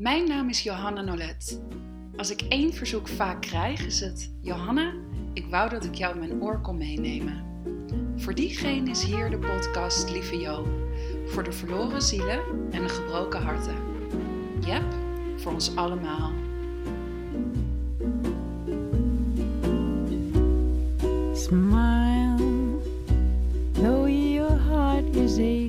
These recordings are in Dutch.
Mijn naam is Johanna Nolet. Als ik één verzoek vaak krijg, is het: Johanna, ik wou dat ik jou in mijn oor kon meenemen. Voor diegene is hier de podcast Lieve Jo. Voor de verloren zielen en de gebroken harten. Yep, voor ons allemaal. Smile, though your heart is.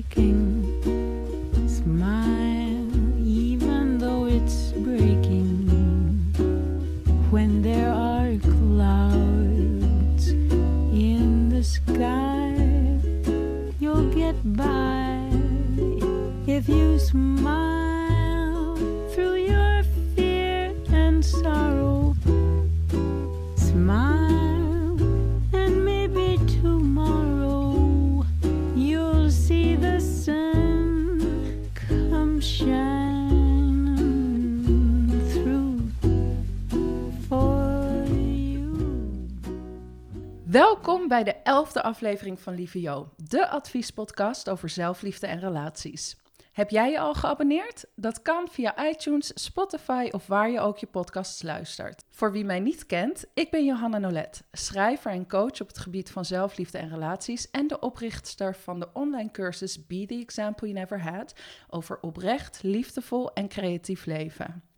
Bij de elfde aflevering van Lieve Jo, de adviespodcast over zelfliefde en relaties. Heb jij je al geabonneerd? Dat kan via iTunes, Spotify of waar je ook je podcasts luistert. Voor wie mij niet kent, ik ben Johanna Nolet, schrijver en coach op het gebied van zelfliefde en relaties en de oprichter van de online cursus Be the Example You Never Had over oprecht, liefdevol en creatief leven.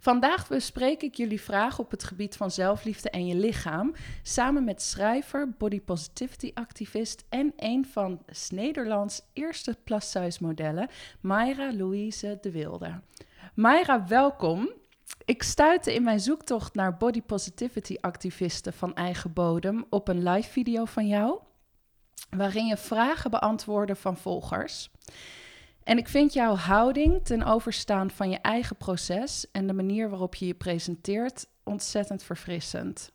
Vandaag bespreek ik jullie vragen op het gebied van zelfliefde en je lichaam, samen met schrijver, body positivity activist en een van Nederlands eerste plus-size modellen, Mayra Louise de Wilde. Mayra, welkom. Ik stuitte in mijn zoektocht naar body positivity activisten van eigen bodem op een live video van jou, waarin je vragen beantwoordde van volgers. En ik vind jouw houding ten overstaan van je eigen proces en de manier waarop je je presenteert ontzettend verfrissend.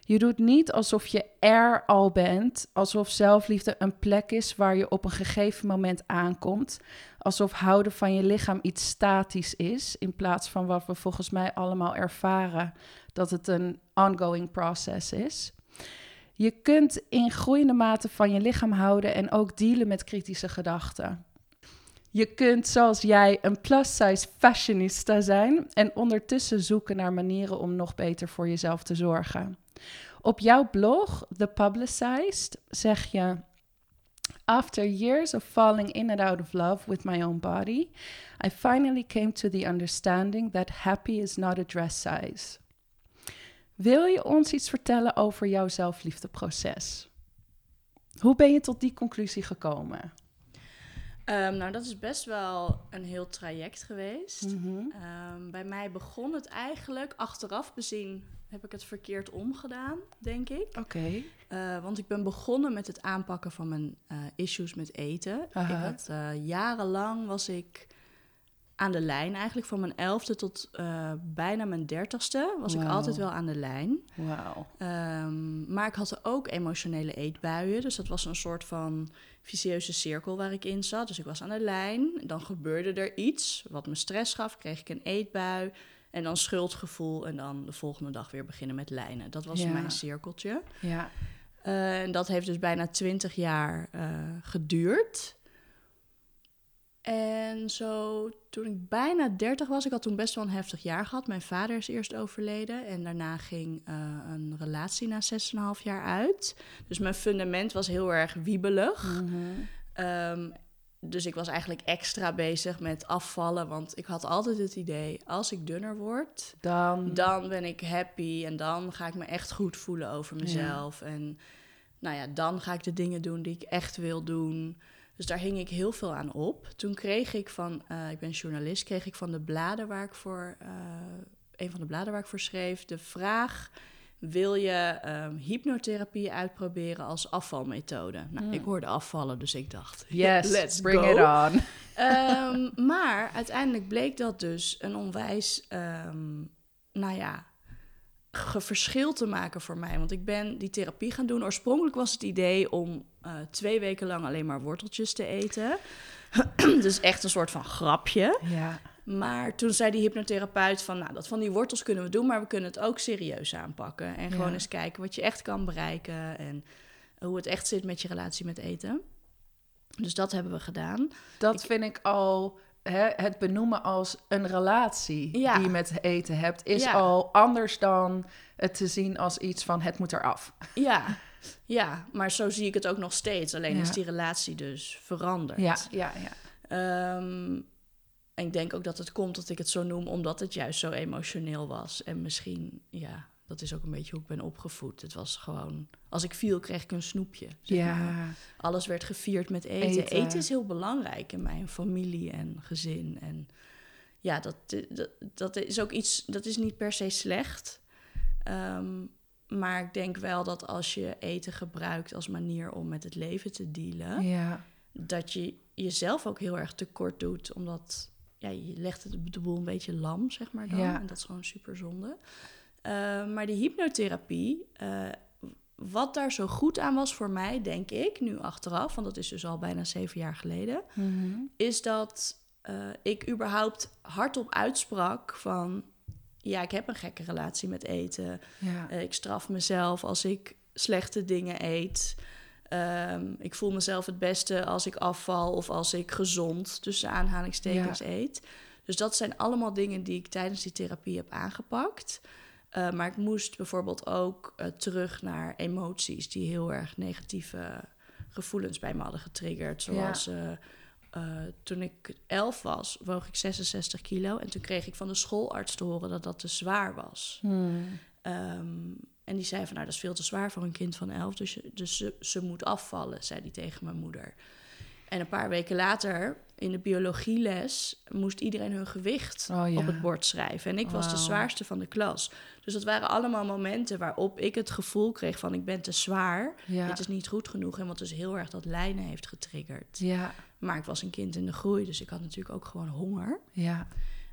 Je doet niet alsof je er al bent, alsof zelfliefde een plek is waar je op een gegeven moment aankomt, alsof houden van je lichaam iets statisch is, in plaats van wat we volgens mij allemaal ervaren, dat het een ongoing process is. Je kunt in groeiende mate van je lichaam houden en ook dealen met kritische gedachten. Je kunt, zoals jij, een plus-size fashionista zijn en ondertussen zoeken naar manieren om nog beter voor jezelf te zorgen. Op jouw blog, The Publicized, zeg je: After years of falling in and out of love with my own body, I finally came to the understanding that happy is not a dress size. Wil je ons iets vertellen over jouw zelfliefdeproces? Hoe ben je tot die conclusie gekomen? Ehm, nou, dat is best wel een heel traject geweest. Mhm. Ehm, bij mij begon het eigenlijk, achteraf bezien heb ik het verkeerd omgedaan, denk ik. Oké. Eh, want ik ben begonnen met het aanpakken van mijn eh, issues met eten. Aha. Ik had, eh, jarenlang was ik aan de lijn, eigenlijk van mijn elfde tot bijna mijn dertigste was ik altijd wel aan de lijn. Wauw. Ehm, maar ik had ook emotionele eetbuien. Dus dat was een soort van vicieuze cirkel waar ik in zat. Dus ik was aan de lijn. Dan gebeurde er iets wat me stress gaf. Kreeg ik een eetbui. En dan schuldgevoel. En dan de volgende dag weer beginnen met lijnen. Dat was Ja. mijn cirkeltje. Ja. Eh, en dat heeft dus bijna twintig jaar eh, geduurd. En zo toen ik bijna 30 was, ik had toen best wel een heftig jaar gehad. Mijn vader is eerst overleden en daarna ging eh, een relatie na 6,5 jaar uit. Dus mijn fundament was heel erg wiebelig. Mhm. Ehm, dus ik was eigenlijk extra bezig met afvallen, want ik had altijd het idee, als ik dunner word, Dan. dan ben ik happy en dan ga ik me echt goed voelen over mezelf. En nou ja, dan ga ik de dingen doen die ik echt wil doen. Dus daar hing ik heel veel aan op. Toen kreeg ik van, eh, ik ben journalist, kreeg ik van de bladen waar ik voor, eh, een van de bladen waar ik voor schreef, de vraag: wil je ehm, hypnotherapie uitproberen als afvalmethode? Nou, Mm. ik hoorde afvallen, dus ik dacht, Yes, let's bring go. it on. Ehm, maar uiteindelijk bleek dat dus een onwijs, ehm, nou ja, verschil te maken voor mij. Want ik ben die therapie gaan doen. Oorspronkelijk was het idee om eh, twee weken lang alleen maar worteltjes te eten. dus echt een soort van grapje. Ja. Maar toen zei die hypnotherapeut van, nou, dat van die wortels kunnen we doen, maar we kunnen het ook serieus aanpakken. En gewoon Ja. eens kijken wat je echt kan bereiken en hoe het echt zit met je relatie met eten. Dus dat hebben we gedaan. Dat Ik- vind ik al hè, het benoemen als een relatie Ja. die je met eten hebt, is Ja. al anders dan het te zien als iets van het moet eraf. Ja, ja, maar zo zie ik het ook nog steeds. Alleen Ja. is die relatie dus veranderd. Ja, ja, ja. Ehm, en ik denk ook dat het komt dat ik het zo noem, omdat het juist zo emotioneel was. En misschien, ja, dat is ook een beetje hoe ik ben opgevoed. Het was gewoon, als ik viel, kreeg ik een snoepje. zeg maar. Ja, Alles werd gevierd met eten. Eten. eten. is heel belangrijk in mijn familie en gezin. En ja, dat, dat, dat is ook iets, dat is niet per se slecht. Ehm, maar ik denk wel dat als je eten gebruikt als manier om met het leven te dealen, ja. dat je jezelf ook heel erg tekort doet. Omdat ja, je legt het de boel een beetje lam, zeg maar dan. Ja. En dat is gewoon super zonde. Eh, maar die hypnotherapie, eh, wat daar zo goed aan was voor mij, denk ik, nu achteraf, want dat is dus al bijna zeven jaar geleden, Mhm. is dat eh, ik überhaupt hardop uitsprak van, ja, ik heb een gekke relatie met eten. ja. Eh, ik straf mezelf als ik slechte dingen eet. Ehm, ik voel mezelf het beste als ik afval of als ik gezond, tussen aanhalingstekens, eet. Dus dat zijn allemaal dingen die ik tijdens die therapie heb aangepakt. Eh, maar ik moest bijvoorbeeld ook eh, terug naar emoties die heel erg negatieve gevoelens bij me hadden getriggerd. Zoals eh, toen ik elf was, woog ik 66 kilo. En toen kreeg ik van de schoolarts te horen dat dat te zwaar was. Hmm. Ehm, en die zei van, nou, dat is veel te zwaar voor een kind van elf, dus, dus ze, ze moet afvallen, zei die tegen mijn moeder. En een paar weken later, in de biologieles, moest iedereen hun gewicht Oh, ja. op het bord schrijven. En ik was de zwaarste van de klas. Dus dat waren allemaal momenten waarop ik het gevoel kreeg van, ik ben te zwaar, Ja. dit is niet goed genoeg. En wat dus heel erg dat lijnen heeft getriggerd. Ja, Maar ik was een kind in de groei, dus ik had natuurlijk ook gewoon honger. ja,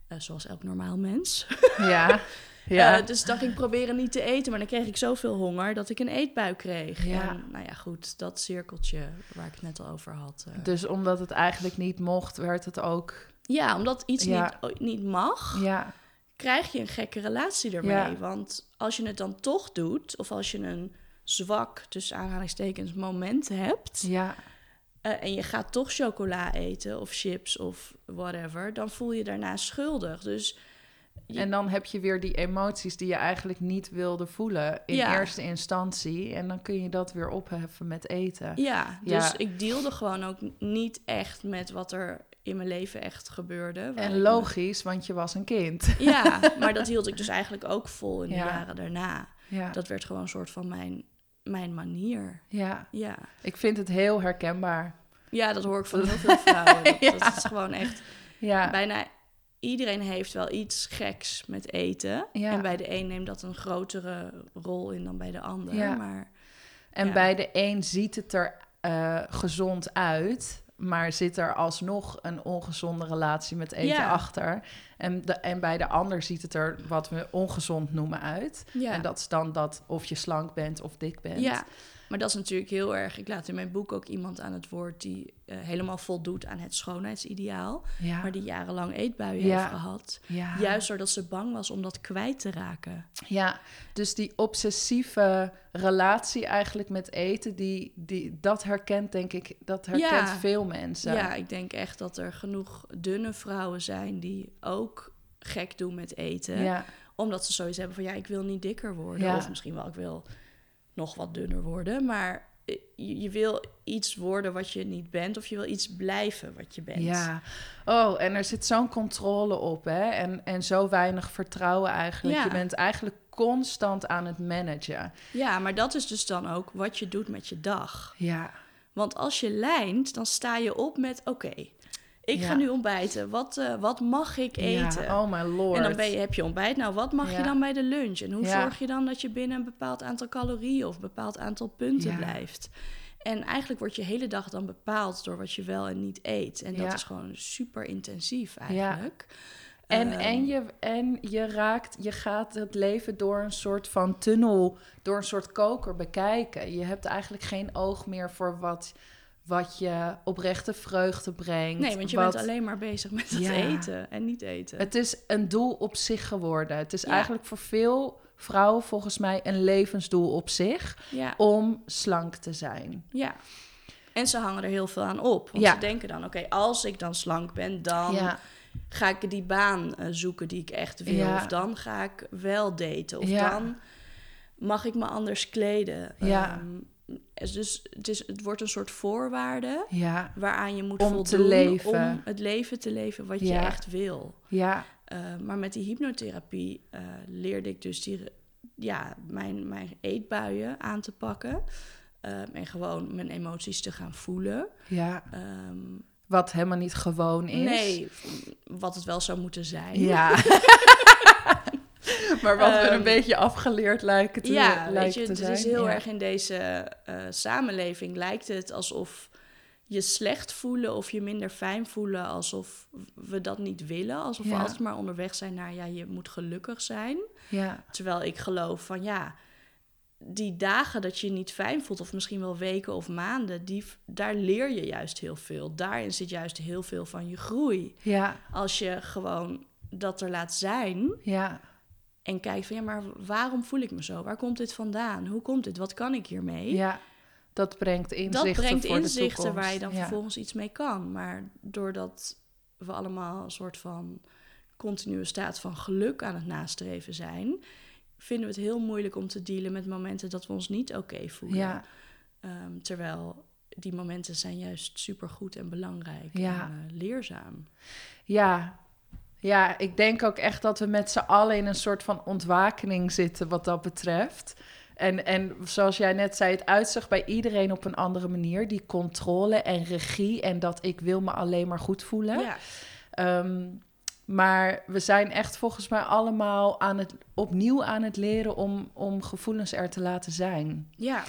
eh, zoals elk normaal mens. ja. ja. Eh, dus dan ging ik proberen niet te eten, maar dan kreeg ik zoveel honger dat ik een eetbui kreeg. Ja. En nou ja, goed, dat cirkeltje waar ik het net al over had. eh. dus omdat het eigenlijk niet mocht, werd het ook... Ja, omdat iets Ja. niet, niet mag, Ja, krijg je een gekke relatie ermee. Ja. Want als je het dan toch doet, of als je een zwak, tussen aanhalingstekens, moment hebt... ja, eh, en je gaat toch chocola eten of chips of whatever... dan voel je daarna schuldig. Dus Je- En dan heb je weer die emoties die je eigenlijk niet wilde voelen in Ja. eerste instantie. En dan kun je dat weer opheffen met eten. Ja, Ja. dus ik deelde gewoon ook niet echt met wat er in mijn leven echt gebeurde. En me- logisch, want je was een kind. Ja, maar dat hield ik dus eigenlijk ook vol in de Ja. jaren daarna. Ja, Dat werd gewoon een soort van mijn, mijn manier. ja, Ja. ik vind het heel herkenbaar. ja, dat hoor ik van heel veel vrouwen. Dat, dat is gewoon echt... Ja, Bijna iedereen heeft wel iets geks met eten. Ja. En bij de een neemt dat een grotere rol in dan bij de ander. Ja. Maar en bij de een ziet het er eh, gezond uit, maar zit er alsnog een ongezonde relatie met eten Ja. achter. En, de, en bij de ander ziet het er wat we ongezond noemen uit. ja. En dat is dan dat of je slank bent of dik bent. Ja, maar dat is natuurlijk heel erg. Ik laat in mijn boek ook iemand aan het woord die eh, helemaal voldoet aan het schoonheidsideaal, ja. maar die jarenlang eetbuien Ja. heeft gehad. ja. Juist doordat ze bang was om dat kwijt te raken. Ja, dus die obsessieve relatie eigenlijk met eten, die, die, dat herkent denk ik, dat herkent veel mensen. Ja, ik denk echt dat er genoeg dunne vrouwen zijn die ook gek doen met eten. Omdat ze zoiets hebben van ja, ik wil niet dikker worden. Of misschien wel, ik wil nog wat dunner worden. Maar eh, je, je wil iets worden wat je niet bent. Of je wil iets blijven wat je bent. ja. Oh, en er zit zo'n controle op, hè? En, en zo weinig vertrouwen eigenlijk. Ja. Je bent eigenlijk constant aan het managen. Ja, maar dat is dus dan ook wat je doet met je dag. Ja, Want als je lijnt, dan sta je op met: oké, ik Ja. ga nu ontbijten. Wat, eh, wat mag ik eten? Ja, oh my lord. en dan ben je, heb je ontbijt. Nou, wat mag Ja. je dan bij de lunch? En hoe zorg je dan dat je binnen een bepaald aantal calorieën of een bepaald aantal punten blijft? En eigenlijk wordt je hele dag dan bepaald door wat je wel en niet eet. En dat is gewoon super intensief eigenlijk. En, Ehm, en, je, en je raakt, je gaat het leven door een soort van tunnel, door een soort koker bekijken. Je hebt eigenlijk geen oog meer voor wat, wat je oprechte vreugde brengt. Nee, want je wat- bent alleen maar bezig met het Ja. eten en niet eten. Het is een doel op zich geworden. Het is Ja. eigenlijk voor veel vrouwen volgens mij een levensdoel op zich ja, om slank te zijn. ja. En ze hangen er heel veel aan op. Want Ja. ze denken dan, oké, als ik dan slank ben, dan ga ik die baan eh, zoeken die ik echt wil. Of dan ga ik wel daten. Of dan mag ik me anders kleden. Ja. Ehm, dus het, is, het wordt een soort voorwaarde ja, waaraan je moet Om te voldoen leven. om het leven te leven wat je echt wil. ja, Uh, maar met die hypnotherapie uh, leerde ik dus die, ja, mijn, mijn eetbuien aan te pakken. Um, en gewoon mijn emoties te gaan voelen. ja. Um, Wat helemaal niet gewoon is. nee, wat het wel zou moeten zijn. Ja. maar wat we Ehm, een beetje afgeleerd lijken te, ja, weet lijken je, te het zijn. is heel ja. erg in deze uh, samenleving lijkt het alsof je slecht voelen of je minder fijn voelen, alsof we dat niet willen. Alsof Ja. we altijd maar onderweg zijn naar, ja, je moet gelukkig zijn. Ja, Terwijl ik geloof van, ja, die dagen dat je je niet fijn voelt, of misschien wel weken of maanden, die, daar leer je juist heel veel. Daarin zit juist heel veel van je groei. ja, Als je gewoon dat er laat zijn ja, en kijkt van, ja, maar waarom voel ik me zo? Waar komt dit vandaan? Hoe komt dit? Wat kan ik hiermee? ja. Dat brengt inzichten dat brengt voor inzichten waar je dan Ja. vervolgens iets mee kan. Maar doordat we allemaal een soort van continue staat van geluk aan het nastreven zijn, vinden we het heel moeilijk om te dealen met momenten dat we ons niet oké voelen. Ja, Ehm, terwijl die momenten zijn juist supergoed en belangrijk Ja. en eh, leerzaam. ja. Ja, ik denk ook echt dat we met z'n allen in een soort van ontwakening zitten wat dat betreft. En, en zoals jij net zei, het uitzicht bij iedereen op een andere manier. Die controle en regie en dat ik wil me alleen maar goed voelen. Ja, Ehm, maar we zijn echt volgens mij allemaal aan het, opnieuw aan het leren om, om gevoelens er te laten zijn. ja.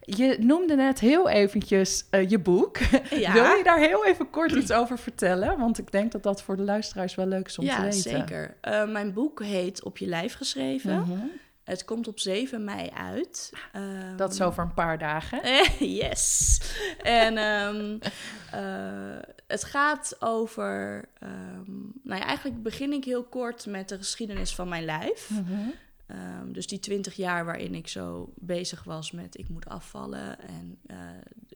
Je noemde net heel eventjes eh, je boek. ja. Wil je daar heel even kort iets over vertellen? Want ik denk dat dat voor de luisteraars wel leuk is om te ja, weten. zeker. Eh, mijn boek heet Op je lijf geschreven. Mhm. Het komt op 7 mei uit. Ehm, Dat is over een paar dagen. Yes. En ehm, eh, het gaat over. ehm, nou ja, eigenlijk begin ik heel kort met de geschiedenis van mijn lijf. Mhm. Ehm, dus die twintig jaar waarin ik zo bezig was met ik moet afvallen. En eh,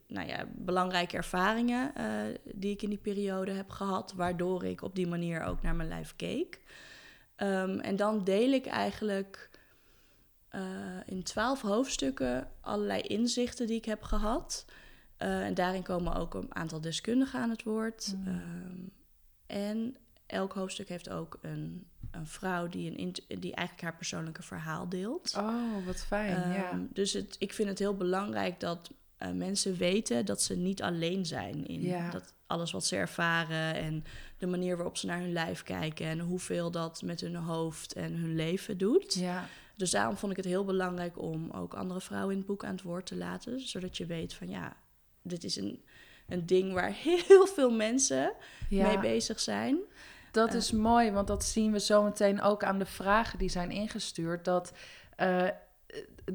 nou ja, belangrijke ervaringen eh, die ik in die periode heb gehad. Waardoor ik op die manier ook naar mijn lijf keek. Ehm, en dan deel ik eigenlijk eh, in twaalf hoofdstukken allerlei inzichten die ik heb gehad. Eh, en daarin komen ook een aantal deskundigen aan het woord. Mm. Ehm, en elk hoofdstuk heeft ook een, een vrouw die, een die eigenlijk haar persoonlijke verhaal deelt. Oh, wat fijn. ja. Ehm, Dus het, ik vind het heel belangrijk dat eh, mensen weten dat ze niet alleen zijn in Ja. dat alles wat ze ervaren en de manier waarop ze naar hun lijf kijken en hoeveel dat met hun hoofd en hun leven doet. ja. Dus daarom vond ik het heel belangrijk om ook andere vrouwen in het boek aan het woord te laten, zodat je weet van ja, dit is een, een ding waar heel veel mensen ja. mee bezig zijn. Dat is mooi, want dat zien we zo meteen ook aan de vragen die zijn ingestuurd. Dat eh,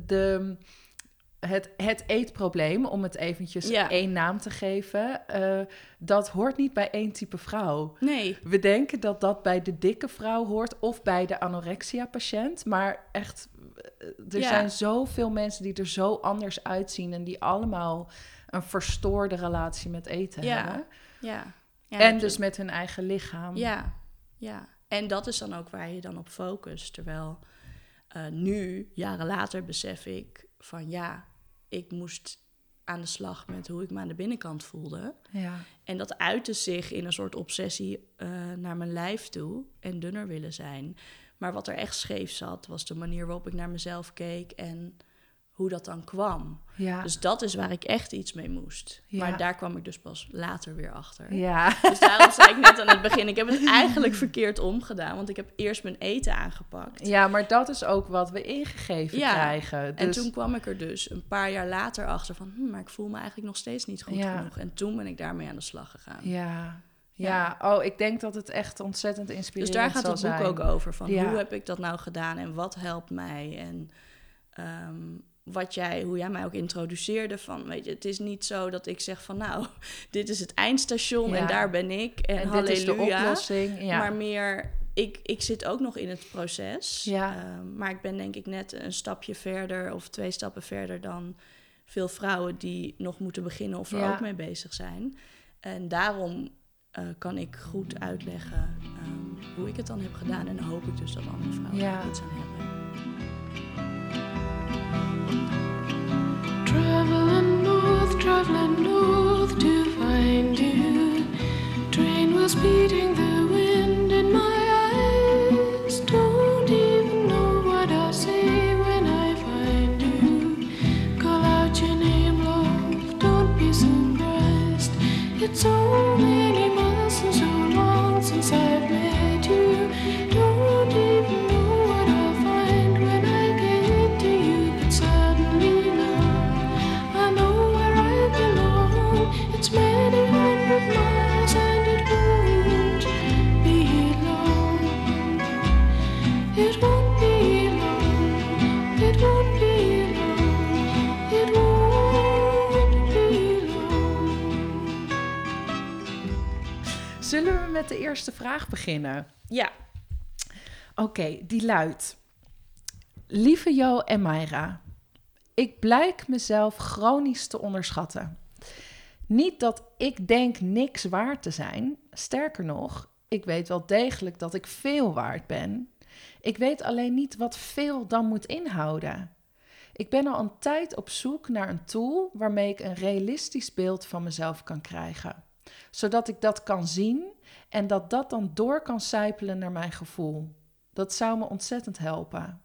de, het, het eetprobleem, om het eventjes Ja. één naam te geven, eh, dat hoort niet bij één type vrouw. Nee, We denken dat dat bij de dikke vrouw hoort of bij de anorexia-patiënt. Maar echt, eh, er Ja. zijn zoveel mensen die er zo anders uitzien en die allemaal een verstoorde relatie met eten Ja. hebben. ja. Ja en dus met hun eigen lichaam. Ja, ja. En dat is dan ook waar je dan op focust. Terwijl eh, nu, jaren later, besef ik van ja, ik moest aan de slag met hoe ik me aan de binnenkant voelde. ja. En dat uitte zich in een soort obsessie eh, naar mijn lijf toe en dunner willen zijn. Maar wat er echt scheef zat, was de manier waarop ik naar mezelf keek en hoe dat dan kwam. ja. Dus dat is waar ik echt iets mee moest. Ja. Maar daar kwam ik dus pas later weer achter. Ja, Dus daarom zei ik net aan het begin, ik heb het eigenlijk verkeerd omgedaan. Want ik heb eerst mijn eten aangepakt. ja, maar dat is ook wat we ingegeven Ja, krijgen. En Dus, toen kwam ik er dus een paar jaar later achter van... Hm, maar ik voel me eigenlijk nog steeds niet goed genoeg. En toen ben ik daarmee aan de slag gegaan. ja, ja. oh, ik denk dat het echt ontzettend dus inspirerend daar gaat het boek zijn. ook over. Van Ja. hoe heb ik dat nou gedaan en wat helpt mij? En ehm, wat jij, hoe jij mij ook introduceerde van... Weet je, het is niet zo dat ik zeg van nou, dit is het eindstation Ja. en daar ben ik. En, En halleluja. is de oplossing. Ja. Maar meer, ik, ik zit ook nog in het proces. Ja. Ehm, maar ik ben denk ik net een stapje verder of twee stappen verder dan veel vrouwen die nog moeten beginnen of er ook mee bezig zijn. En daarom eh, kan ik goed uitleggen ehm, hoe ik het dan heb gedaan. En dan hoop ik dus dat andere vrouwen er iets aan hebben. traveling north, traveling north to find you. Train was beating the wind in my eyes. Don't even know what I'll say when I find you. Call out your name, love. Don't be surprised. It's only eerste vraag beginnen? Ja, Oké, die luidt. Lieve Jo en Mayra, ik blijk mezelf chronisch te onderschatten. Niet dat ik denk niks waard te zijn. Sterker nog, ik weet wel degelijk dat ik veel waard ben. Ik weet alleen niet wat veel dan moet inhouden. Ik ben al een tijd op zoek naar een tool waarmee ik een realistisch beeld van mezelf kan krijgen. Zodat ik dat kan zien en dat dat dan door kan sijpelen naar mijn gevoel. Dat zou me ontzettend helpen.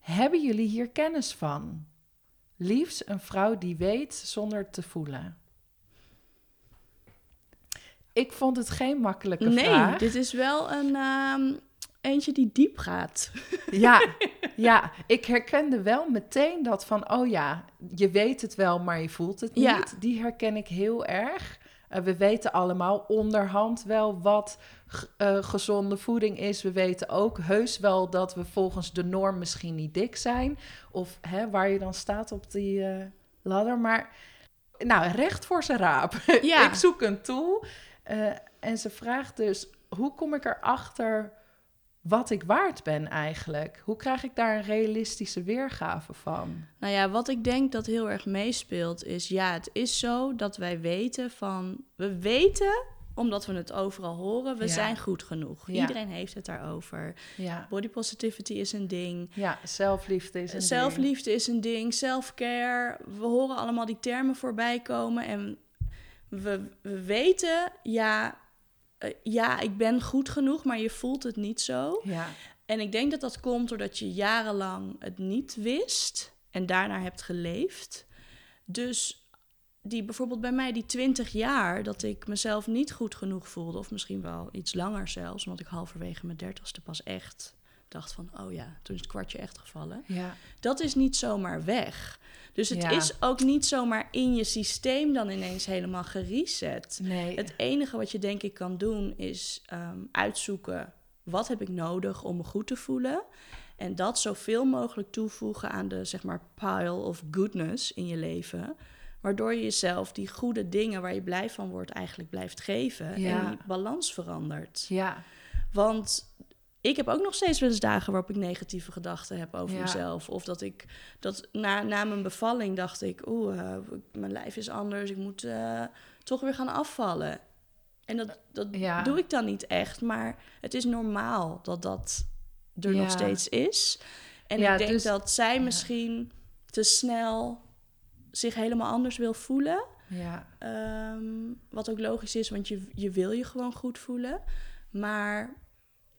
Hebben jullie hier kennis van? Liefst een vrouw die weet zonder te voelen. Ik vond het geen makkelijke nee, vraag. dit is wel een ehm, eentje die diep gaat. Ja, ja, ik herkende wel meteen dat van, oh ja, je weet het wel, maar je voelt het niet. Ja. Die herken ik heel erg. Eh, we weten allemaal onderhand wel wat eh, gezonde voeding is. We weten ook heus wel dat we volgens de norm misschien niet dik zijn. Of hè, waar je dan staat op die eh, ladder. Maar nou, recht voor zijn raap. Ja. ik zoek een tool. en ze vraagt dus, hoe kom ik erachter wat ik waard ben eigenlijk? Hoe krijg ik daar een realistische weergave van? Nou ja, wat ik denk dat heel erg meespeelt is, ja, het is zo dat wij weten van, we weten, omdat we het overal horen, we Ja. zijn goed genoeg. Ja. Iedereen heeft het daarover. Ja, Body positivity is een ding. ja zelfliefde is een ding. Zelfliefde is een ding, self-care. We horen allemaal die termen voorbij komen en we, we weten, ja, eh, ja, ik ben goed genoeg, maar je voelt het niet zo. Ja, En ik denk dat dat komt doordat je jarenlang het niet wist en daarnaar hebt geleefd. Dus die bijvoorbeeld bij mij die 20 jaar dat ik mezelf niet goed genoeg voelde, of misschien wel iets langer zelfs, omdat ik halverwege mijn dertigste pas echt dacht van, oh ja, toen is het kwartje echt gevallen. ja, Dat is niet zomaar weg. Dus het Ja. is ook niet zomaar in je systeem dan ineens helemaal gereset. nee. Het enige wat je denk ik kan doen is ehm, uitzoeken wat heb ik nodig om me goed te voelen. En dat zoveel mogelijk toevoegen aan de zeg maar pile of goodness in je leven. Waardoor je jezelf die goede dingen waar je blij van wordt eigenlijk blijft geven. Ja. En die balans verandert. ja, Want ik heb ook nog steeds wel eens dagen waarop ik negatieve gedachten heb over Ja. mezelf. Of dat ik dat na, na mijn bevalling dacht ik, oeh, eh, mijn lijf is anders. Ik moet eh, toch weer gaan afvallen. En dat, dat Ja. doe ik dan niet echt. Maar het is normaal dat dat er Ja. nog steeds is. En ik denk dus- dat zij misschien te snel zich helemaal anders wil voelen. ja, Ehm, wat ook logisch is, want je, je wil je gewoon goed voelen. Maar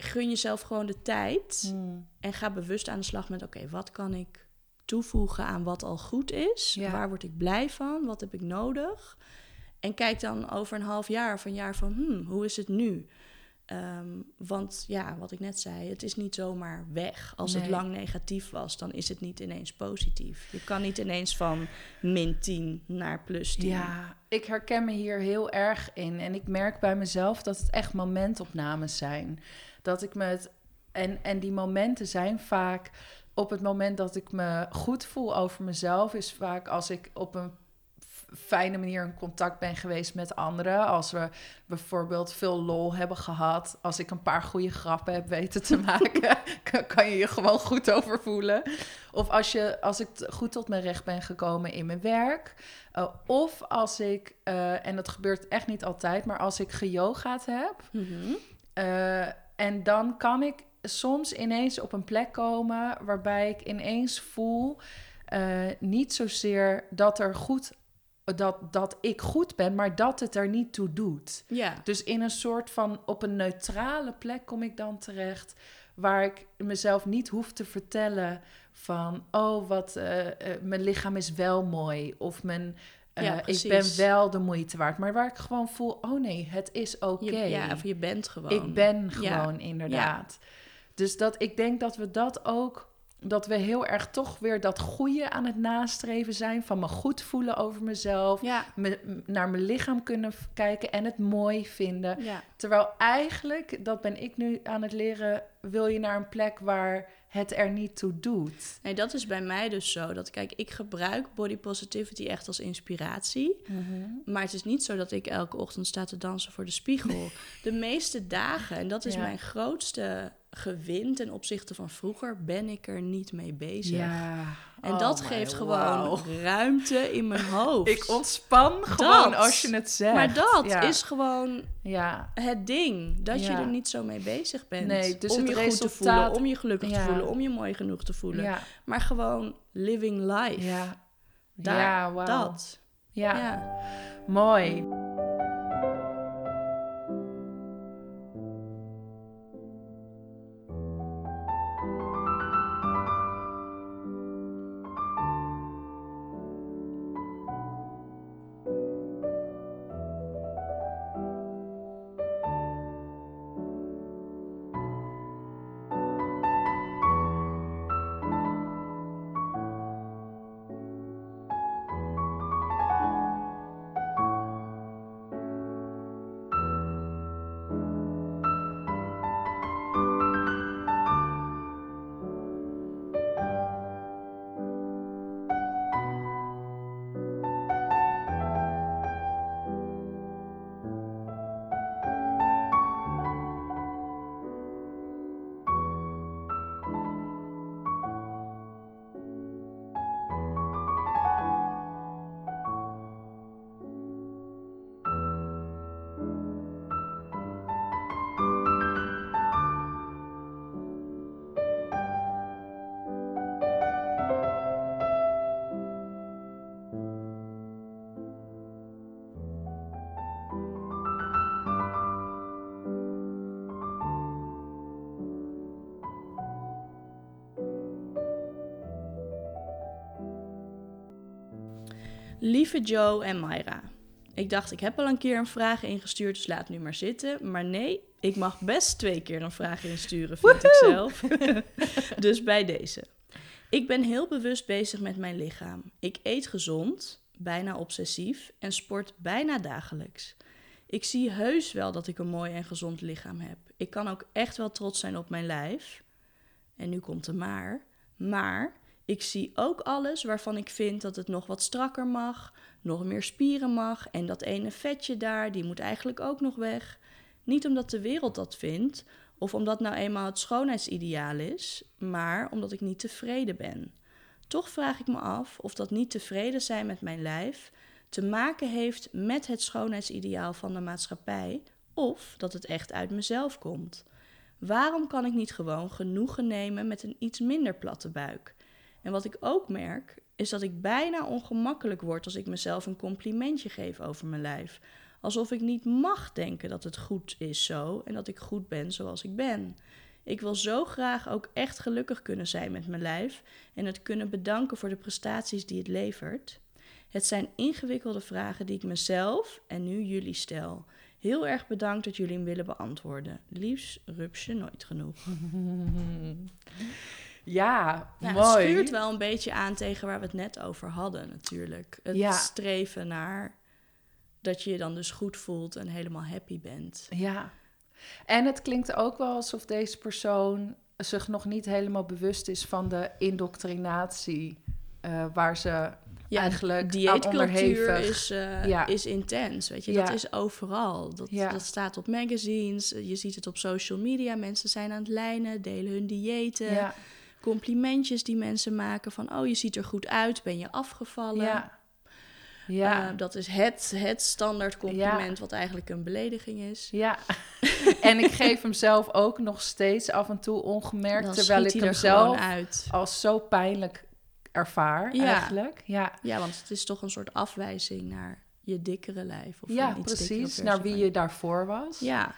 gun jezelf gewoon de tijd Hmm. en ga bewust aan de slag met... oké, wat kan ik toevoegen aan wat al goed is? Ja. Waar word ik blij van? Wat heb ik nodig? En kijk dan over een half jaar of een jaar van... Hmm, hoe is het nu? Ehm, want ja, wat ik net zei, het is niet zomaar weg. Als het lang negatief was, dan is het niet ineens positief. Je kan niet ineens van min 10 naar plus 10. Ja, ik herken me hier heel erg in. En ik merk bij mezelf dat het echt momentopnames zijn. Dat ik me het. En, en die momenten zijn vaak op het moment dat ik me goed voel over mezelf, is vaak als ik op een fijne manier in contact ben geweest met anderen. Als we bijvoorbeeld veel lol hebben gehad. Als ik een paar goede grappen heb weten te maken, kan- je je gewoon goed over voelen. Of als, je, als ik goed tot mijn recht ben gekomen in mijn werk. Uh, of als ik, uh, en dat gebeurt echt niet altijd, maar als ik geyogaat heb. Mhm. Uh, en dan kan ik soms ineens op een plek komen waarbij ik ineens voel, uh, niet zozeer dat er goed, dat, dat ik goed ben, maar dat het er niet toe doet. Ja. Dus in een soort van, op een neutrale plek kom ik dan terecht, waar ik mezelf niet hoef te vertellen van, oh, wat, uh, uh, mijn lichaam is wel mooi, of mijn uh, Ja, ik ben wel de moeite waard. Maar waar ik gewoon voel, oh nee, het is oké. Ja, of je bent gewoon. Ik ben Ja. gewoon inderdaad. Dus dat, ik denk dat we dat ook, dat we heel erg toch weer dat goede aan het nastreven zijn. Van me goed voelen over mezelf. Me, naar mijn lichaam kunnen kijken en het mooi vinden. Terwijl eigenlijk, dat ben ik nu aan het leren, wil je naar een plek waar het er niet toe doet. Nee, dat is bij mij dus zo. Dat kijk, ik gebruik body positivity echt als inspiratie. Maar het is niet zo dat ik elke ochtend sta te dansen voor de spiegel. De meeste dagen, en dat is Ja. mijn grootste gewin ten opzichte van vroeger, ben ik er niet mee bezig. En Oh dat my geeft gewoon ruimte in mijn hoofd. Ik ontspan gewoon als je het zegt. Maar dat Ja. is gewoon Ja, het ding. Dat je er niet zo mee bezig bent. Nee, dus om het je goed te voelen, om je gelukkig te voelen, om je mooi genoeg te voelen. Maar gewoon living life. ja. Daar, wauw. dat. Ja. mooi. Lieve Joe en Myra. Ik dacht, ik heb al een keer een vraag ingestuurd, dus laat nu maar zitten. Maar nee, ik mag best twee keer een vraag insturen, vind ik zelf. dus bij deze. Ik ben heel bewust bezig met mijn lichaam. Ik eet gezond, bijna obsessief en sport bijna dagelijks. Ik zie heus wel dat ik een mooi en gezond lichaam heb. Ik kan ook echt wel trots zijn op mijn lijf. En nu komt de maar. Maar ik zie ook alles waarvan ik vind dat het nog wat strakker mag, nog meer spieren mag en dat ene vetje daar, die moet eigenlijk ook nog weg. Niet omdat de wereld dat vindt of omdat nou eenmaal het schoonheidsideaal is, maar omdat ik niet tevreden ben. Toch vraag ik me af of dat niet tevreden zijn met mijn lijf te maken heeft met het schoonheidsideaal van de maatschappij of dat het echt uit mezelf komt. Waarom kan ik niet gewoon genoegen nemen met een iets minder platte buik? En wat ik ook merk, is dat ik bijna ongemakkelijk word als ik mezelf een complimentje geef over mijn lijf. Alsof ik niet mag denken dat het goed is zo en dat ik goed ben zoals ik ben. Ik wil zo graag ook echt gelukkig kunnen zijn met mijn lijf en het kunnen bedanken voor de prestaties die het levert. Het zijn ingewikkelde vragen die ik mezelf en nu jullie stel. Heel erg bedankt dat jullie hem willen beantwoorden. Liefst rupsje nooit genoeg. Ja, mooi. Het stuurt wel een beetje aan tegen waar we het net over hadden, natuurlijk. Het Ja. streven naar dat je je dan dus goed voelt en helemaal happy bent. Ja. En het klinkt ook wel alsof deze persoon zich nog niet helemaal bewust is van de indoctrinatie eh, waar ze Ja, eigenlijk dieetcultuur is, eh, Ja. is intens, weet je. Ja. Dat is overal. Dat, Ja. dat staat op magazines, je ziet het op social media. Mensen zijn aan het lijnen, delen hun diëten. Complimentjes die mensen maken van... oh, je ziet er goed uit, ben je afgevallen? ja. Ja. Eh, dat is het, het standaard compliment wat eigenlijk een belediging is. Ja, en ik geef hem zelf ook nog steeds af en toe ongemerkt, Dan terwijl ik hem er zelf uit. als zo pijnlijk ervaar Ja. eigenlijk. Ja, Ja, want het is toch een soort afwijzing naar je dikkere lijf. Of ja precies, naar wie je daarvoor was. Ja,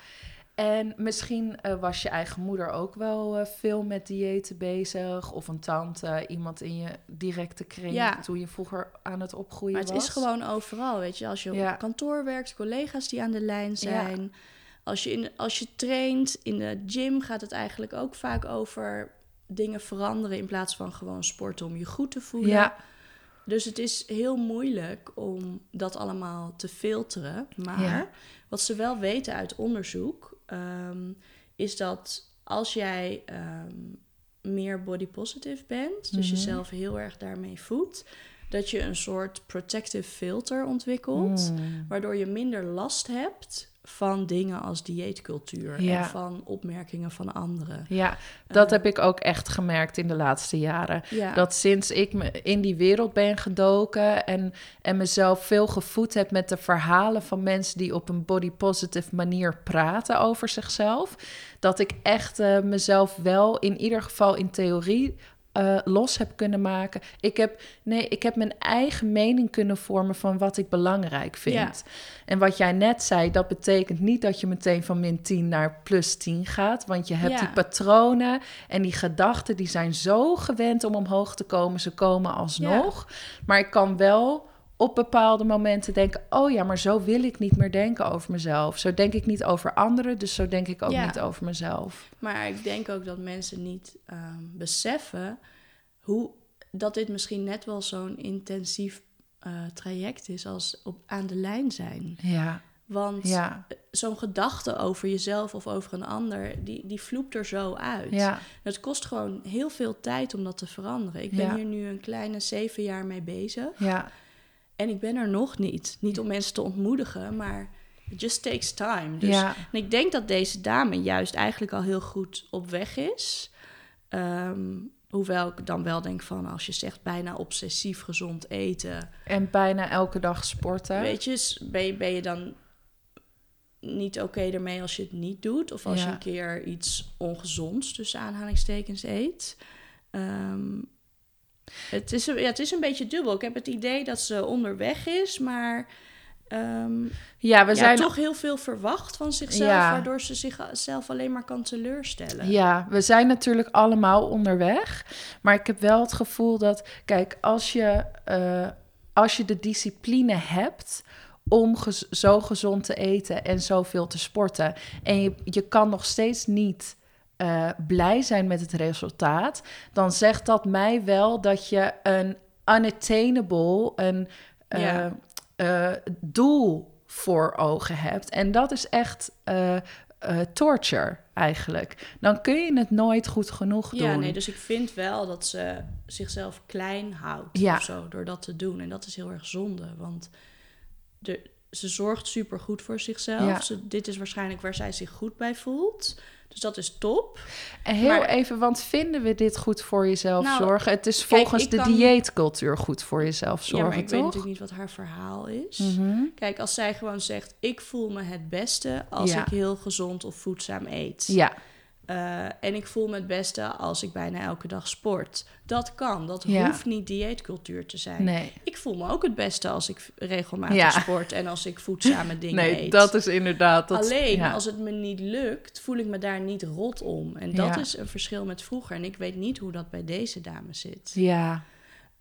En misschien eh, was je eigen moeder ook wel eh, veel met diëten bezig, of een tante, iemand in je directe kring Ja. toen je vroeger aan het opgroeien maar het was. is gewoon overal, weet je. Als je Ja. op kantoor werkt, collega's die aan de lijn zijn. Als, je in, als je traint in de gym, gaat het eigenlijk ook vaak over dingen veranderen... in plaats van gewoon sporten om je goed te voelen. Ja, Dus het is heel moeilijk om dat allemaal te filteren. Maar wat ze wel weten uit onderzoek, ehm, is dat als jij ehm, meer body positive bent, dus Mhm. jezelf heel erg daarmee voedt, dat je een soort protective filter ontwikkelt, Mm. waardoor je minder last hebt van dingen als dieetcultuur Ja. en van opmerkingen van anderen. ja, dat heb ik ook echt gemerkt in de laatste jaren. Ja. Dat sinds ik me in die wereld ben gedoken en, en mezelf veel gevoed heb met de verhalen van mensen die op een body positive manier praten over zichzelf, dat ik echt eh, mezelf wel in ieder geval in theorie eh, los heb kunnen maken. Ik heb, nee, ik heb mijn eigen mening kunnen vormen van wat ik belangrijk vind. Ja. En wat jij net zei, dat betekent niet dat je meteen van min 10 naar plus 10 gaat. Want je hebt Ja. die patronen en die gedachten, die zijn zo gewend om omhoog te komen. Ze komen alsnog. Maar ik kan wel op bepaalde momenten denken... oh ja, maar zo wil ik niet meer denken over mezelf. Zo denk ik niet over anderen, dus zo denk ik ook Ja. niet over mezelf. Maar ik denk ook dat mensen niet ehm, beseffen hoe dat dit misschien net wel zo'n intensief eh, traject is als op, aan de lijn zijn. Ja, Want ja, zo'n gedachte over jezelf of over een ander, die, die vloept er zo uit. ja, Het kost gewoon heel veel tijd om dat te veranderen. Ik ben Ja. hier nu een kleine zeven jaar mee bezig. ja, En ik ben er nog niet. Niet om mensen te ontmoedigen, maar it just takes time. Dus ja. en ik denk dat deze dame juist eigenlijk al heel goed op weg is. Ehm, hoewel ik dan wel denk van als je zegt bijna obsessief gezond eten. En bijna elke dag sporten. Weet je, ben je, ben je dan niet oké ermee als je het niet doet? Of als je een keer iets ongezonds tussen aanhalingstekens eet? Ehm, het, is, een- ja, het is een beetje dubbel. Ik heb het idee dat ze onderweg is, maar ehm, Ja, we ja, zijn toch heel veel verwacht van zichzelf, Ja. waardoor ze zichzelf alleen maar kan teleurstellen. Ja, we zijn natuurlijk allemaal onderweg. Maar ik heb wel het gevoel dat, kijk, als je, eh, als je de discipline hebt om gez- zo gezond te eten en zoveel te sporten. En je, je kan nog steeds niet eh, blij zijn met het resultaat. Dan zegt dat mij wel dat je een unattainable, een eh, eh, doel voor ogen hebt. En dat is echt torture eigenlijk. Dan kun je het nooit goed genoeg doen. Ja, nee, dus ik vind wel dat ze zichzelf klein houdt Ja. of zo, door dat te doen. En dat is heel erg zonde, want de, ze zorgt super goed voor zichzelf. Ja. Ze, dit is waarschijnlijk waar zij zich goed bij voelt. Dus dat is top. En heel Maar- even, want vinden we dit goed voor jezelf Nou, zorgen? Het is volgens de kan- dieetcultuur goed voor jezelf ja, zorgen, maar ik weet toch? natuurlijk niet wat haar verhaal is. Mhm. Kijk, als zij gewoon zegt... ik voel me het beste als Ja. ik heel gezond of voedzaam eet. Ja, Eh, en ik voel me het beste als ik bijna elke dag sport. Dat kan. Dat Ja. hoeft niet dieetcultuur te zijn. nee. Ik voel me ook het beste als ik regelmatig Ja. sport en als ik voedzame dingen Nee, eet. dat is inderdaad... Dat, Alleen ja. als het me niet lukt, voel ik me daar niet rot om. En dat is een verschil met vroeger. En ik weet niet hoe dat bij deze dame zit. Ja,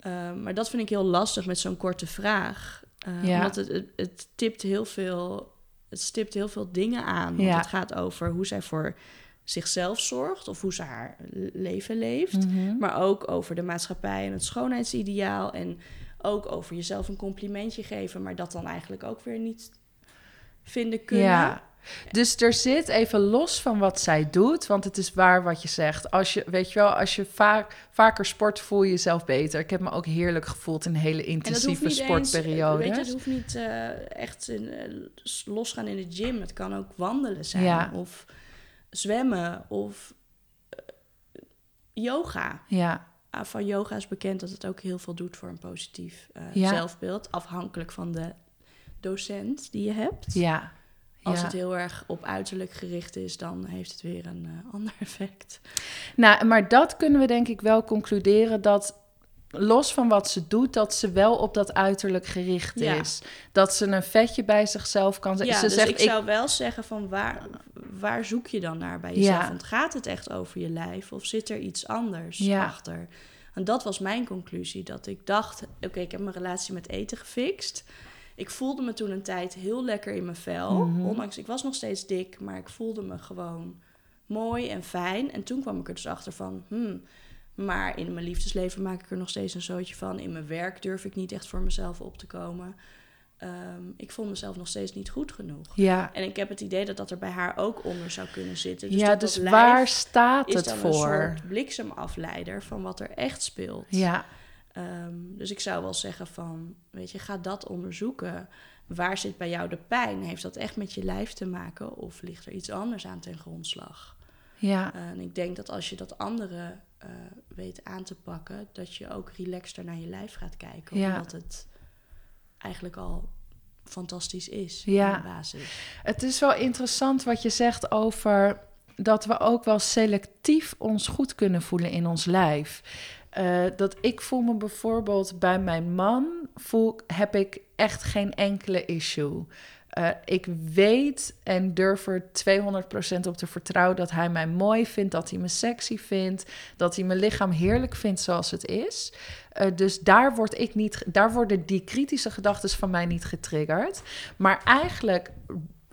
Uh, maar dat vind ik heel lastig met zo'n korte vraag. Uh, Ja. Omdat het, het, het tipt heel veel, het stipt heel veel dingen aan. Want Ja. het gaat over hoe zij voor zichzelf zorgt of hoe ze haar leven leeft. Mhm. Maar ook over de maatschappij en het schoonheidsideaal. En ook over jezelf een complimentje geven, maar dat dan eigenlijk ook weer niet vinden kunnen. Ja. Dus er zit even los van wat zij doet, want het is waar wat je zegt. Als je, weet je wel, als je vaak, vaker sport, voel je jezelf beter. Ik heb me ook heerlijk gevoeld in hele En dat hoeft intensieve niet eens, sportperiodes. weet je, het hoeft niet eh, echt in, eh, losgaan in de gym. Het kan ook wandelen zijn Ja. of zwemmen of eh, yoga. Ja, Ah, van yoga is bekend dat het ook heel veel doet voor een positief eh, Ja. zelfbeeld. Afhankelijk van de docent die je hebt. ja. Als ja. het heel erg op uiterlijk gericht is, dan heeft het weer een eh, ander effect. Nou, maar dat kunnen we denk ik wel concluderen dat los van wat ze doet, dat ze wel op dat uiterlijk gericht Ja. is. Dat ze een vetje bij zichzelf kan zetten. Ja, ze dus zegt, ik zou wel zeggen van waar, waar zoek je dan naar bij jezelf? Ja. Want gaat het echt over je lijf of zit er iets anders Ja. achter? En dat was mijn conclusie, dat ik dacht, oké, ik heb mijn relatie met eten gefixt. Ik voelde me toen een tijd heel lekker in mijn vel. Mhm. Ondanks, ik was nog steeds dik, maar ik voelde me gewoon mooi en fijn. En toen kwam ik er dus achter van, hmm, maar in mijn liefdesleven maak ik er nog steeds een zootje van. In mijn werk durf ik niet echt voor mezelf op te komen. Ehm, ik vond mezelf nog steeds niet goed genoeg. ja, En ik heb het idee dat dat er bij haar ook onder zou kunnen zitten. Dus ja dat dus dat waar staat het voor? een soort bliksemafleider van wat er echt speelt. Ja, Ehm, dus ik zou wel zeggen van, weet je, ga dat onderzoeken. Waar zit bij jou de pijn? Heeft dat echt met je lijf te maken? Of ligt er iets anders aan ten grondslag? ja, en ik denk dat als je dat andere eh, weet aan te pakken, dat je ook relaxter naar je lijf gaat kijken. Ja. Omdat het eigenlijk al fantastisch is Ja. in de basis. Het is wel interessant wat je zegt over dat we ook wel selectief ons goed kunnen voelen in ons lijf. Eh, dat ik voel me bijvoorbeeld bij mijn man, voel, heb ik echt geen enkele issue. Eh, ik weet en durf er 200% op te vertrouwen dat hij mij mooi vindt, dat hij me sexy vindt, dat hij mijn lichaam heerlijk vindt zoals het is. Eh, dus daar, word ik niet, daar worden die kritische gedachten van mij niet getriggerd. Maar eigenlijk,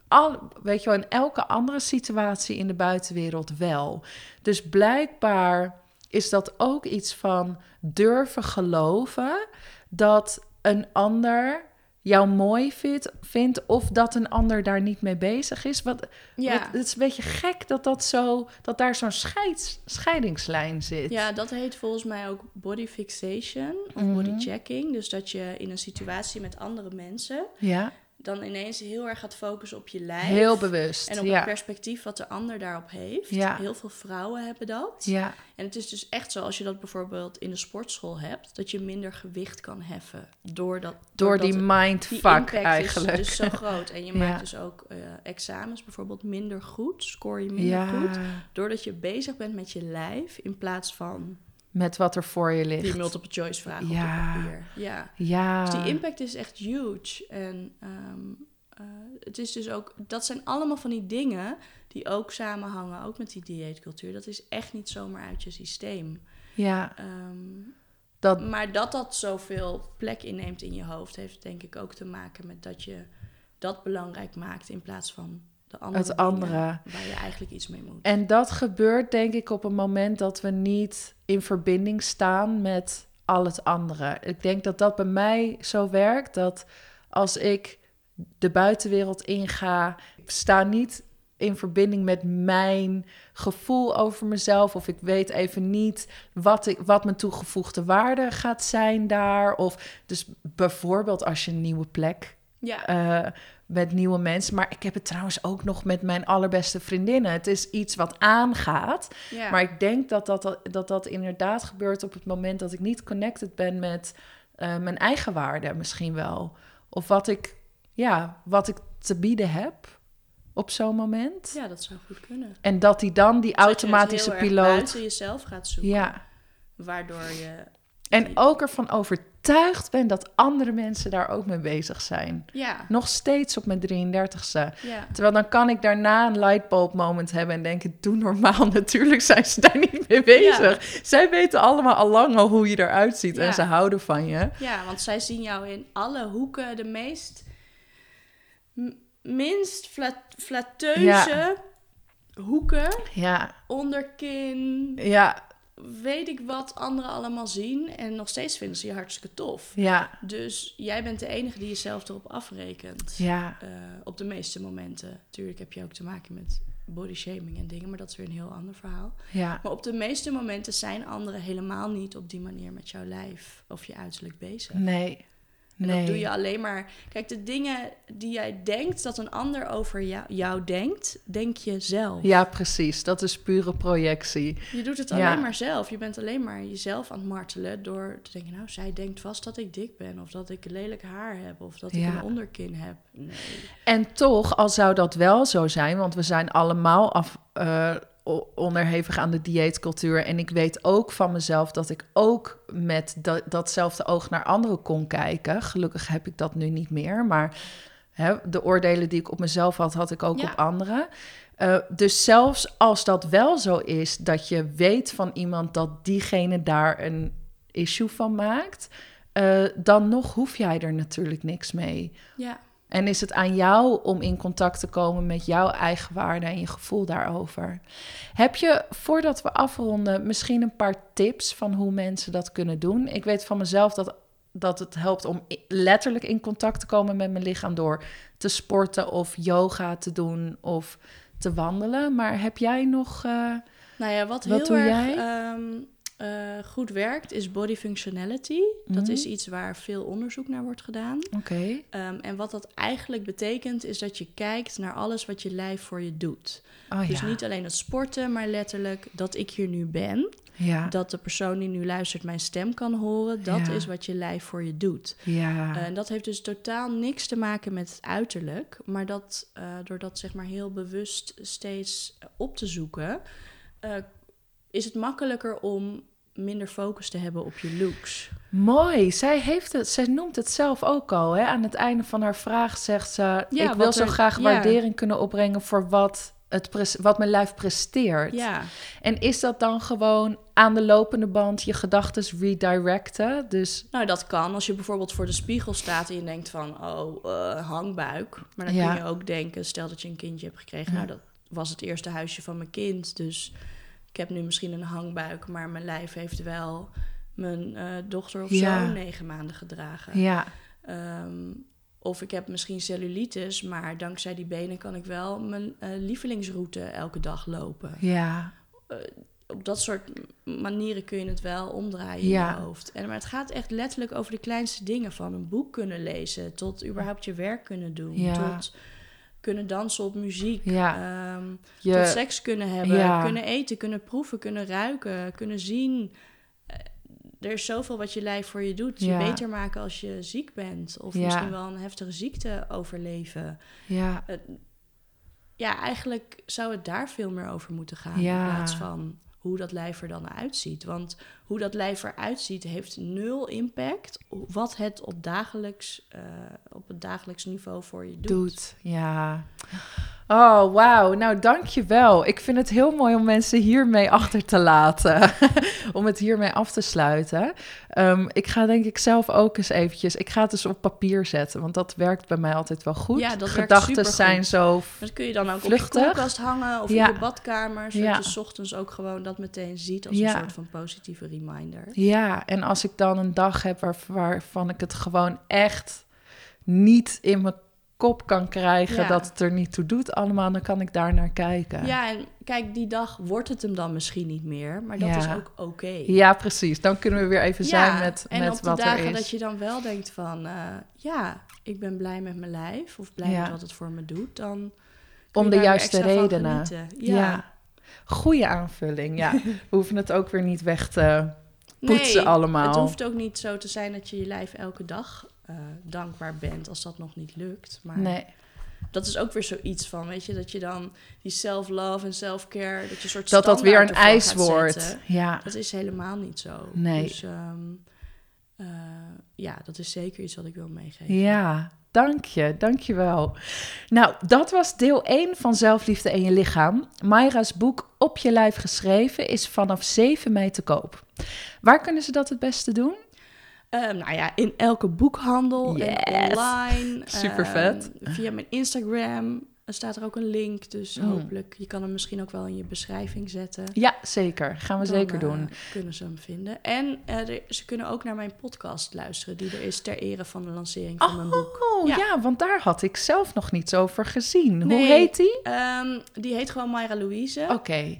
al, weet je wel, in elke andere situatie in de buitenwereld wel. Dus blijkbaar is dat ook iets van durven geloven dat een ander jou mooi vindt, vindt of dat een ander daar niet mee bezig is. Wat, Ja. wat- het is een beetje gek dat, dat, zo, dat daar zo'n scheids, scheidingslijn zit. Ja, dat heet volgens mij ook body fixation of Mhm. body checking. Dus dat je in een situatie met andere mensen ja dan ineens heel erg gaat focussen op je lijf. heel bewust. En op ja. het perspectief wat de ander daarop heeft. Ja. Heel veel vrouwen hebben dat. ja, En het is dus echt zo, als je dat bijvoorbeeld in de sportschool hebt, dat je minder gewicht kan heffen. Door, dat, door doordat die mindfuck impact eigenlijk. is dus zo groot. En je maakt dus ook eh, examens bijvoorbeeld minder goed, score je minder goed. Doordat je bezig bent met je lijf in plaats van met wat er voor je ligt. die multiple choice vragen Ja. op het papier. Ja. ja, Dus die impact is echt huge. En ehm, eh, het is dus ook, dat zijn allemaal van die dingen die ook samenhangen, ook met die dieetcultuur. Dat is echt niet zomaar uit je systeem. ja, Ehm, dat, maar dat dat zoveel plek inneemt in je hoofd, heeft denk ik ook te maken met dat je dat belangrijk maakt in plaats van de andere Het andere. waar je eigenlijk iets mee moet. En dat gebeurt denk ik op een moment dat we niet in verbinding staan met al het andere. Ik denk dat dat bij mij zo werkt dat als ik de buitenwereld inga, ik sta niet in verbinding met mijn gevoel over mezelf of ik weet even niet wat, ik, wat mijn toegevoegde waarde gaat zijn daar of dus bijvoorbeeld als je een nieuwe plek ja, eh, met nieuwe mensen. Maar ik heb het trouwens ook nog met mijn allerbeste vriendinnen. Het is iets wat aangaat. ja. Maar ik denk dat dat, dat dat inderdaad gebeurt op het moment dat ik niet connected ben met eh, mijn eigen waarde misschien wel. Of wat ik, ja, wat ik te bieden heb op zo'n moment. ja, dat zou goed kunnen. En dat die dan die Dat automatische piloot. buiten jezelf gaat zoeken. Ja. Waardoor je... En ook ervan overtuigd ben dat andere mensen daar ook mee bezig zijn. Ja, Nog steeds op mijn 33ste. ja. Terwijl dan kan ik daarna een lightbulb moment hebben en denken, doe normaal. Natuurlijk zijn ze daar niet mee bezig. Zij weten allemaal al lang al hoe je eruit ziet en ze houden van je. Ja, want zij zien jou in alle hoeken de meest... minst flat, flatteuze hoeken. Ja, Onderkin, ja, weet ik wat anderen allemaal zien. En nog steeds vinden ze je hartstikke tof. Ja, Dus jij bent de enige die jezelf erop afrekent. ja, Eh, op de meeste momenten. Tuurlijk heb je ook te maken met body shaming en dingen, maar dat is weer een heel ander verhaal. ja. Maar op de meeste momenten zijn anderen helemaal niet op die manier met jouw lijf of je uiterlijk bezig. Nee. En Nee. dat doe je alleen maar. Kijk, de dingen die jij denkt dat een ander over jou, jou denkt, denk je zelf. Ja, precies. Dat is pure projectie. Je doet het Ja. alleen maar zelf. Je bent alleen maar jezelf aan het martelen door te denken: Nou, zij denkt vast dat ik dik ben, of dat ik lelijk haar heb, of dat ik Ja. een onderkin heb. Nee. En toch, al zou dat wel zo zijn, want we zijn allemaal af, eh, onderhevig aan de dieetcultuur. En ik weet ook van mezelf dat ik ook met dat, datzelfde oog naar anderen kon kijken. Gelukkig heb ik dat nu niet meer, maar hè, de oordelen die ik op mezelf had, had ik ook Ja. op anderen. Eh, dus zelfs als dat wel zo is, dat je weet van iemand dat diegene daar een issue van maakt, eh, dan nog hoef jij er natuurlijk niks mee. Ja. En is het aan jou om in contact te komen met jouw eigen waarde en je gevoel daarover? Heb je, voordat we afronden, misschien een paar tips van hoe mensen dat kunnen doen? Ik weet van mezelf dat, dat het helpt om letterlijk in contact te komen met mijn lichaam door te sporten of yoga te doen of te wandelen. Maar heb jij nog. eh, Nou ja, wat, Wat heel doe erg jij? ehm, eh, goed werkt, is body functionality. Dat Mhm. is iets waar veel onderzoek naar wordt gedaan. Oké. Ehm, en wat dat eigenlijk betekent, is dat je kijkt naar alles wat je lijf voor je doet. Oh dus ja. niet alleen het sporten, maar letterlijk dat ik hier nu ben. Ja. Dat de persoon die nu luistert mijn stem kan horen. Dat Ja. is wat je lijf voor je doet. ja. Eh, En dat heeft dus totaal niks te maken met het uiterlijk. Maar dat, eh, door dat zeg maar heel bewust steeds op te zoeken, is het makkelijker om minder focus te hebben op je looks. Mooi. Zij, heeft het, zij noemt het zelf ook al. Hè? Aan het einde van haar vraag zegt ze... ik wil zo er- graag ja. waardering kunnen opbrengen... voor wat, het wat mijn lijf presteert. Ja, En is dat dan gewoon aan de lopende band... je gedachten redirecten? Dus nou dat kan. Als je bijvoorbeeld voor de spiegel staat en je denkt van, oh, eh, hangbuik. Maar dan Ja. kun je ook denken, stel dat je een kindje hebt gekregen. Ja. Nou, dat was het eerste huisje van mijn kind. Dus ik heb nu misschien een hangbuik, maar mijn lijf heeft wel mijn eh, dochter of Ja. zo negen maanden gedragen. ja, Ehm, of ik heb misschien cellulitis, maar dankzij die benen kan ik wel mijn eh, lievelingsroute elke dag lopen. ja, Op dat soort manieren kun je het wel omdraaien Ja. in je hoofd. En, maar het gaat echt letterlijk over de kleinste dingen. Van een boek kunnen lezen, tot überhaupt je werk kunnen doen. Ja. Tot kunnen dansen op muziek. Ja. ehm, tot seks kunnen hebben, Ja. kunnen eten, kunnen proeven, kunnen ruiken, kunnen zien. Eh, Er is zoveel wat je lijf voor je doet. Je Ja. beter maken als je ziek bent. Of misschien wel een heftige ziekte overleven. ja, Ja, eigenlijk zou het daar veel meer over moeten gaan. In plaats van hoe dat lijf er dan uitziet. Want hoe dat lijf eruit ziet heeft nul impact wat het op, dagelijks, eh, op het dagelijks niveau voor je doet. doet. Ja. Oh, wauw. Nou, dank je wel. Ik vind het heel mooi om mensen hiermee achter te laten. om het hiermee af te sluiten. Ehm, ik ga denk ik zelf ook eens eventjes... Ik ga het dus op papier zetten, want dat werkt bij mij altijd wel goed. Ja, dat Gedachten zijn zo... Dat kun je dan ook Vluchtig. op je koelkast hangen of Ja. in je badkamer. Zodat Ja. je 's ochtends ook gewoon dat meteen ziet als Ja. een soort van positieve reminder. Ja, en als ik dan een dag heb waar, waarvan ik het gewoon echt niet in mijn kop kan krijgen... Ja. dat het er niet toe doet allemaal, dan kan ik daar naar kijken. Ja, en kijk, die dag wordt het hem dan misschien niet meer. Maar dat Ja. is ook oké. Ja, precies. Dan kunnen we weer even zijn met, en met op de er dagen is. dat je dan wel denkt van... eh, ja, ik ben blij met mijn lijf of blij met wat het voor me doet... dan Om de juiste redenen. Ja. Goeie aanvulling, ja. We hoeven het ook weer niet weg te poetsen Nee, allemaal. Het hoeft ook niet zo te zijn dat je je lijf elke dag eh, dankbaar bent... als dat nog niet lukt. Maar Nee, dat is ook weer zoiets van, weet je... dat je dan die self-love en self-care... dat je een soort dat dat weer een gaat wordt. zetten. Ja, Dat is helemaal niet zo. Nee. Dus ehm, eh, ja, dat is zeker iets wat ik wil meegeven. ja. Dank je, dank je wel. Nou, dat was deel 1 van Zelfliefde en je lichaam. Mayra's boek Op je lijf geschreven is vanaf 7 mei te koop. Waar kunnen ze dat het beste doen? Ehm, nou ja, in elke boekhandel en online. Super ehm, vet. via mijn Instagram. er staat er ook een link, dus Hmm. hopelijk, je kan hem misschien ook wel in je beschrijving zetten. Ja, zeker. Gaan we Dan, zeker eh, doen. kunnen ze hem vinden. En eh, er- ze kunnen ook naar mijn podcast luisteren, die er is ter ere van de lancering van mijn boek. Oh, ja. Ja. want daar had ik zelf nog niets over gezien. Hoe heet die? Ehm, die heet gewoon Mayra Louise. Oké.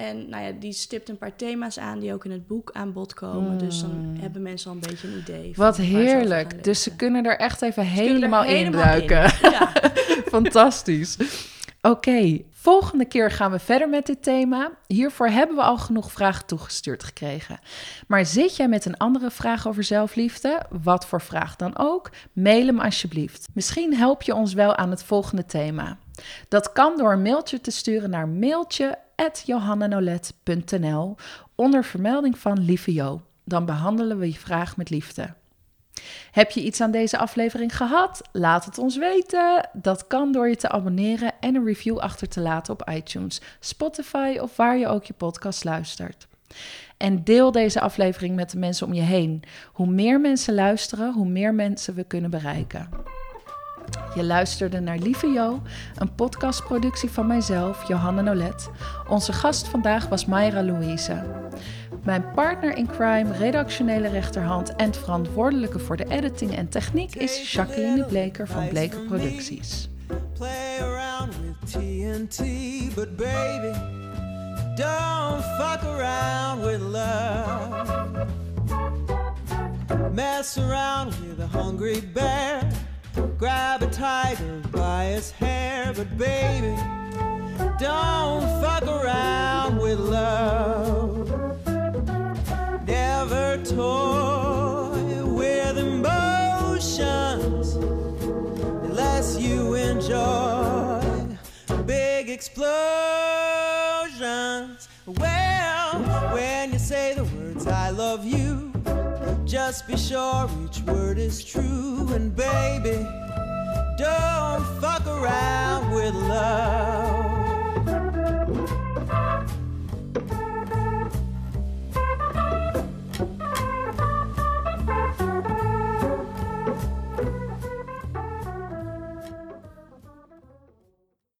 En nou ja, die stipt een paar thema's aan die ook in het boek aan bod komen. Dus dan Mm. hebben mensen al een beetje een idee. Wat ze heerlijk. Dus ze kunnen er echt even Ze helemaal, helemaal induiken. in. Ja. Fantastisch. Oké, volgende keer gaan we verder met dit thema. Hiervoor hebben we al genoeg vragen toegestuurd gekregen. Maar zit jij met een andere vraag over zelfliefde, wat voor vraag dan ook, mail hem alsjeblieft. Misschien help je ons wel aan het volgende thema. Dat kan door een mailtje te sturen naar mailtje@johannanolet.nl onder vermelding van Lieve Jo. Dan behandelen we je vraag met liefde. Heb je iets aan deze aflevering gehad? Laat het ons weten. Dat kan door je te abonneren en een review achter te laten op iTunes, Spotify of waar je ook je podcast luistert. En deel deze aflevering met de mensen om je heen. Hoe meer mensen luisteren, hoe meer mensen we kunnen bereiken. Je luisterde naar Lieve Jo, een podcastproductie van mijzelf, Johanna Nolet. Onze gast vandaag was Mayra Louise. Mijn partner in crime, redactionele rechterhand en verantwoordelijke voor de editing en techniek is Jacqueline Bleker van Bleker Producties. play around with TNT, but baby, don't fuck around with love. Mess around with hungry bear, grab a tiger by its hair, but baby, don't fuck around with love. Never toy with emotions unless you enjoy big explosions. Well, when you say the words I love you, just be sure each word is true. And baby, don't fuck around with love.